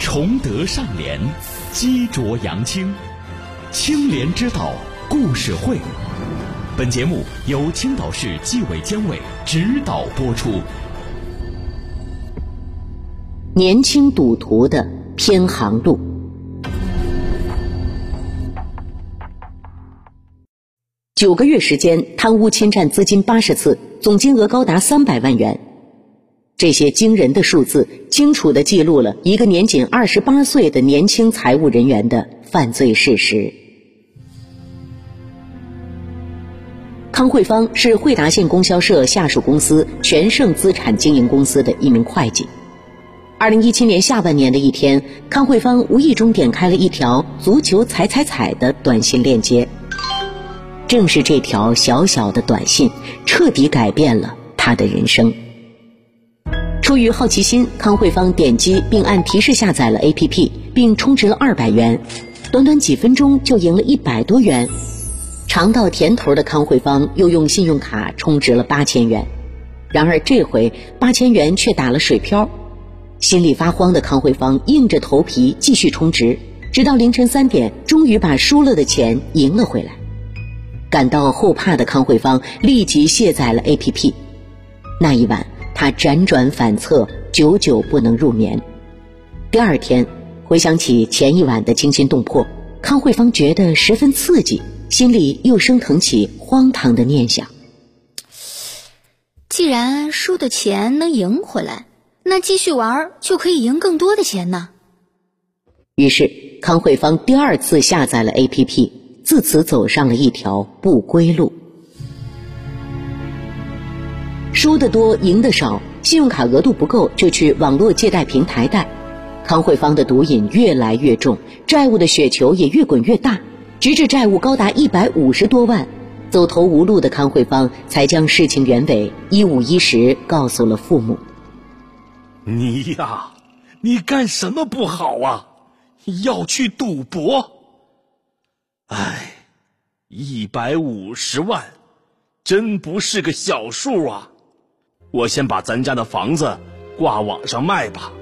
崇德尚廉，积浊扬清，清廉之道故事会。本节目由青岛市纪委监委指导播出。年轻赌徒的偏航路。九个月时间，贪污侵占资金八十次，总金额高达三百万元。这些惊人的数字，清楚地记录了一个年仅二十八岁的年轻财务人员的犯罪事实。康慧芳是惠达县供销社下属公司全盛资产经营公司的一名会计。二零一七年下半年的一天，康慧芳无意中点开了一条“足球踩踩踩”的短信链接。正是这条小小的短信，彻底改变了他的人生。出于好奇心，康慧芳点击并按提示下载了 APP，并充值了二百元，短短几分钟就赢了一百多元。尝到甜头的康慧芳又用信用卡充值了八千元，然而这回八千元却打了水漂。心里发慌的康慧芳硬着头皮继续充值，直到凌晨三点，终于把输了的钱赢了回来。感到后怕的康慧芳立即卸载了 APP。那一晚，她辗转反侧，久久不能入眠。第二天，回想起前一晚的惊心动魄，康慧芳觉得十分刺激，心里又升腾起荒唐的念想：既然输的钱能赢回来，那继续玩就可以赢更多的钱呢。于是，康慧芳第二次下载了 APP。自此走上了一条不归路，输得多，赢得少，信用卡额度不够就去网络借贷平台贷。康慧芳的毒瘾越来越重，债务的雪球也越滚越大，直至债务高达一百五十多万，走投无路的康慧芳才将事情原委一五一十告诉了父母。你呀，你干什么不好啊？要去赌博？唉，一百五十万，真不是个小数啊！我先把咱家的房子挂网上卖吧，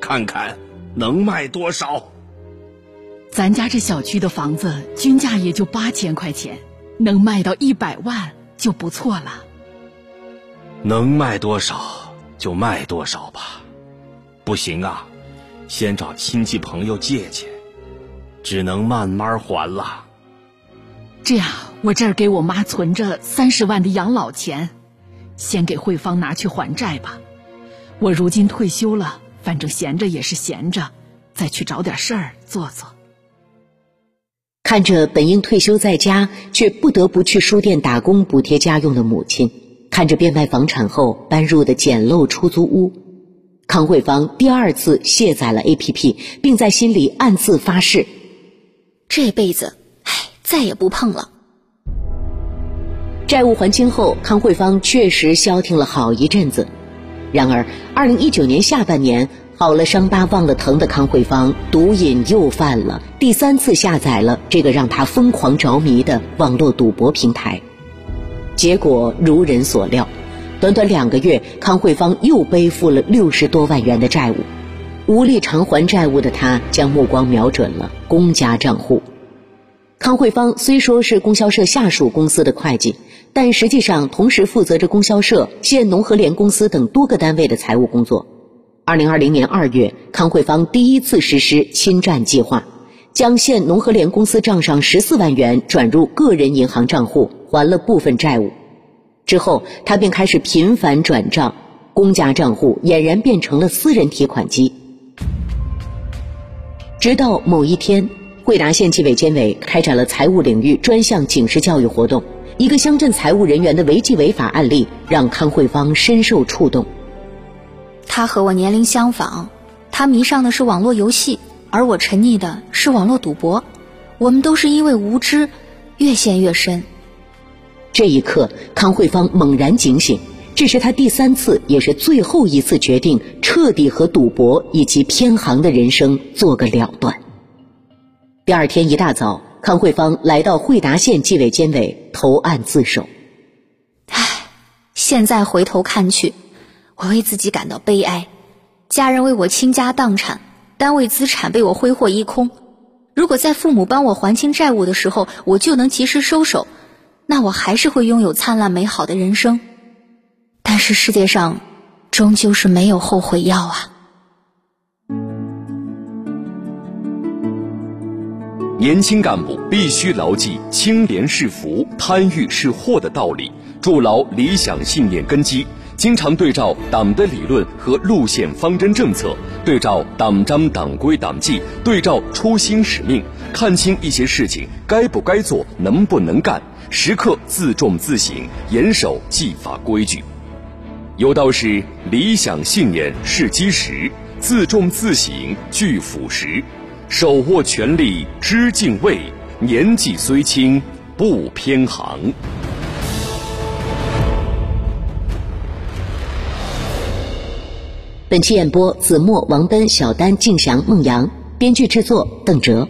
看看能卖多少。咱家这小区的房子均价也就八千块钱，能卖到一百万就不错了。能卖多少就卖多少吧，不行啊，先找亲戚朋友借借，只能慢慢还了。这样，我这儿给我妈存着三十万的养老钱，先给慧芳拿去还债吧。我如今退休了，反正闲着也是闲着，再去找点事儿做做。看着本应退休在家，却不得不去书店打工补贴家用的母亲，看着变卖房产后搬入的简陋出租屋，康慧芳第二次卸载了 APP，并在心里暗自发誓：这辈子。再也不碰了。债务还清后，康慧芳确实消停了好一阵子。然而，二零一九年下半年，好了伤疤忘了疼的康慧芳毒瘾又犯了，第三次下载了这个让她疯狂着迷的网络赌博平台。结果如人所料，短短两个月，康慧芳又背负了六十多万元的债务。无力偿还债务的她，将目光瞄准了公家账户。康慧芳虽说是供销社下属公司的会计，但实际上同时负责着供销社、县农合联公司等多个单位的财务工作。二零二零年二月，康慧芳第一次实施侵占计划，将县农合联公司账上十四万元转入个人银行账户，还了部分债务。之后，他便开始频繁转账，公家账户俨然变成了私人提款机。直到某一天。惠达县纪委监委开展了财务领域专项警示教育活动，一个乡镇财务人员的违纪违法案例让康慧芳深受触动。他和我年龄相仿，他迷上的是网络游戏，而我沉溺的是网络赌博。我们都是因为无知，越陷越深。这一刻，康慧芳猛然警醒，这是她第三次，也是最后一次决定彻底和赌博以及偏航的人生做个了断。第二天一大早，康慧芳来到惠达县纪委监委投案自首。唉，现在回头看去，我为自己感到悲哀。家人为我倾家荡产，单位资产被我挥霍一空。如果在父母帮我还清债务的时候，我就能及时收手，那我还是会拥有灿烂美好的人生。但是世界上，终究是没有后悔药啊。年轻干部必须牢记“清廉是福，贪欲是祸”的道理，筑牢理想信念根基。经常对照党的理论和路线方针政策，对照党章党规党纪，对照初心使命，看清一些事情该不该做，能不能干，时刻自重自省，严守纪法规矩。有道是：理想信念是基石，自重自省具腐蚀。手握权力知敬畏，年纪虽轻不偏行。本期演播：子墨、王奔、小丹、敬翔、孟阳，编剧制作：邓哲。